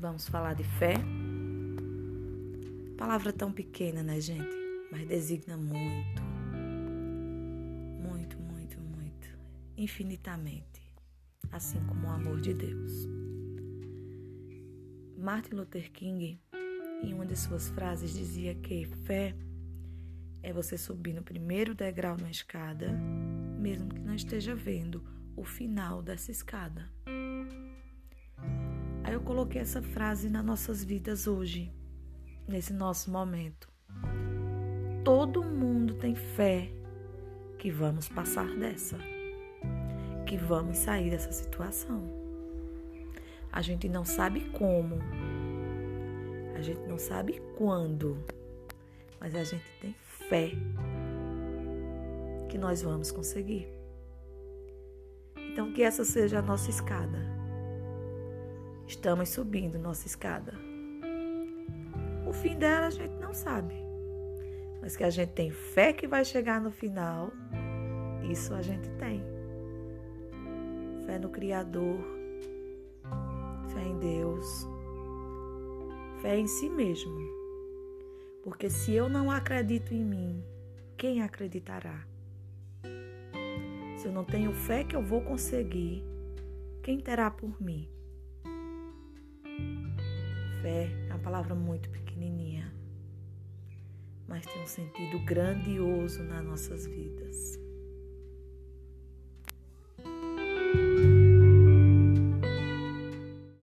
vamos falar de fé. Palavra tão pequena, né, gente? Mas designa muito. Muito, muito, muito. Infinitamente. Assim como o amor de Deus. Martin Luther King, em uma de suas frases, dizia que fé é você subir no primeiro degrau na escada, mesmo que não esteja vendo o final dessa escada. Aí eu coloquei essa frase nas nossas vidas hoje, nesse nosso momento. Todo mundo tem fé que vamos passar dessa, que vamos sair dessa situação. A gente não sabe como, a gente não sabe quando, mas a gente tem fé que nós vamos conseguir. Então, que essa seja a nossa escada Estamos subindo nossa escada. O fim dela a gente não sabe. Mas que a gente tem fé que vai chegar no final, isso a gente tem. Fé no Criador, fé em Deus, fé em si mesmo. Porque se eu não acredito em mim, quem acreditará? Se eu não tenho fé que eu vou conseguir, quem terá por mim? Fé é uma palavra muito pequenininha, mas tem um sentido grandioso nas nossas vidas.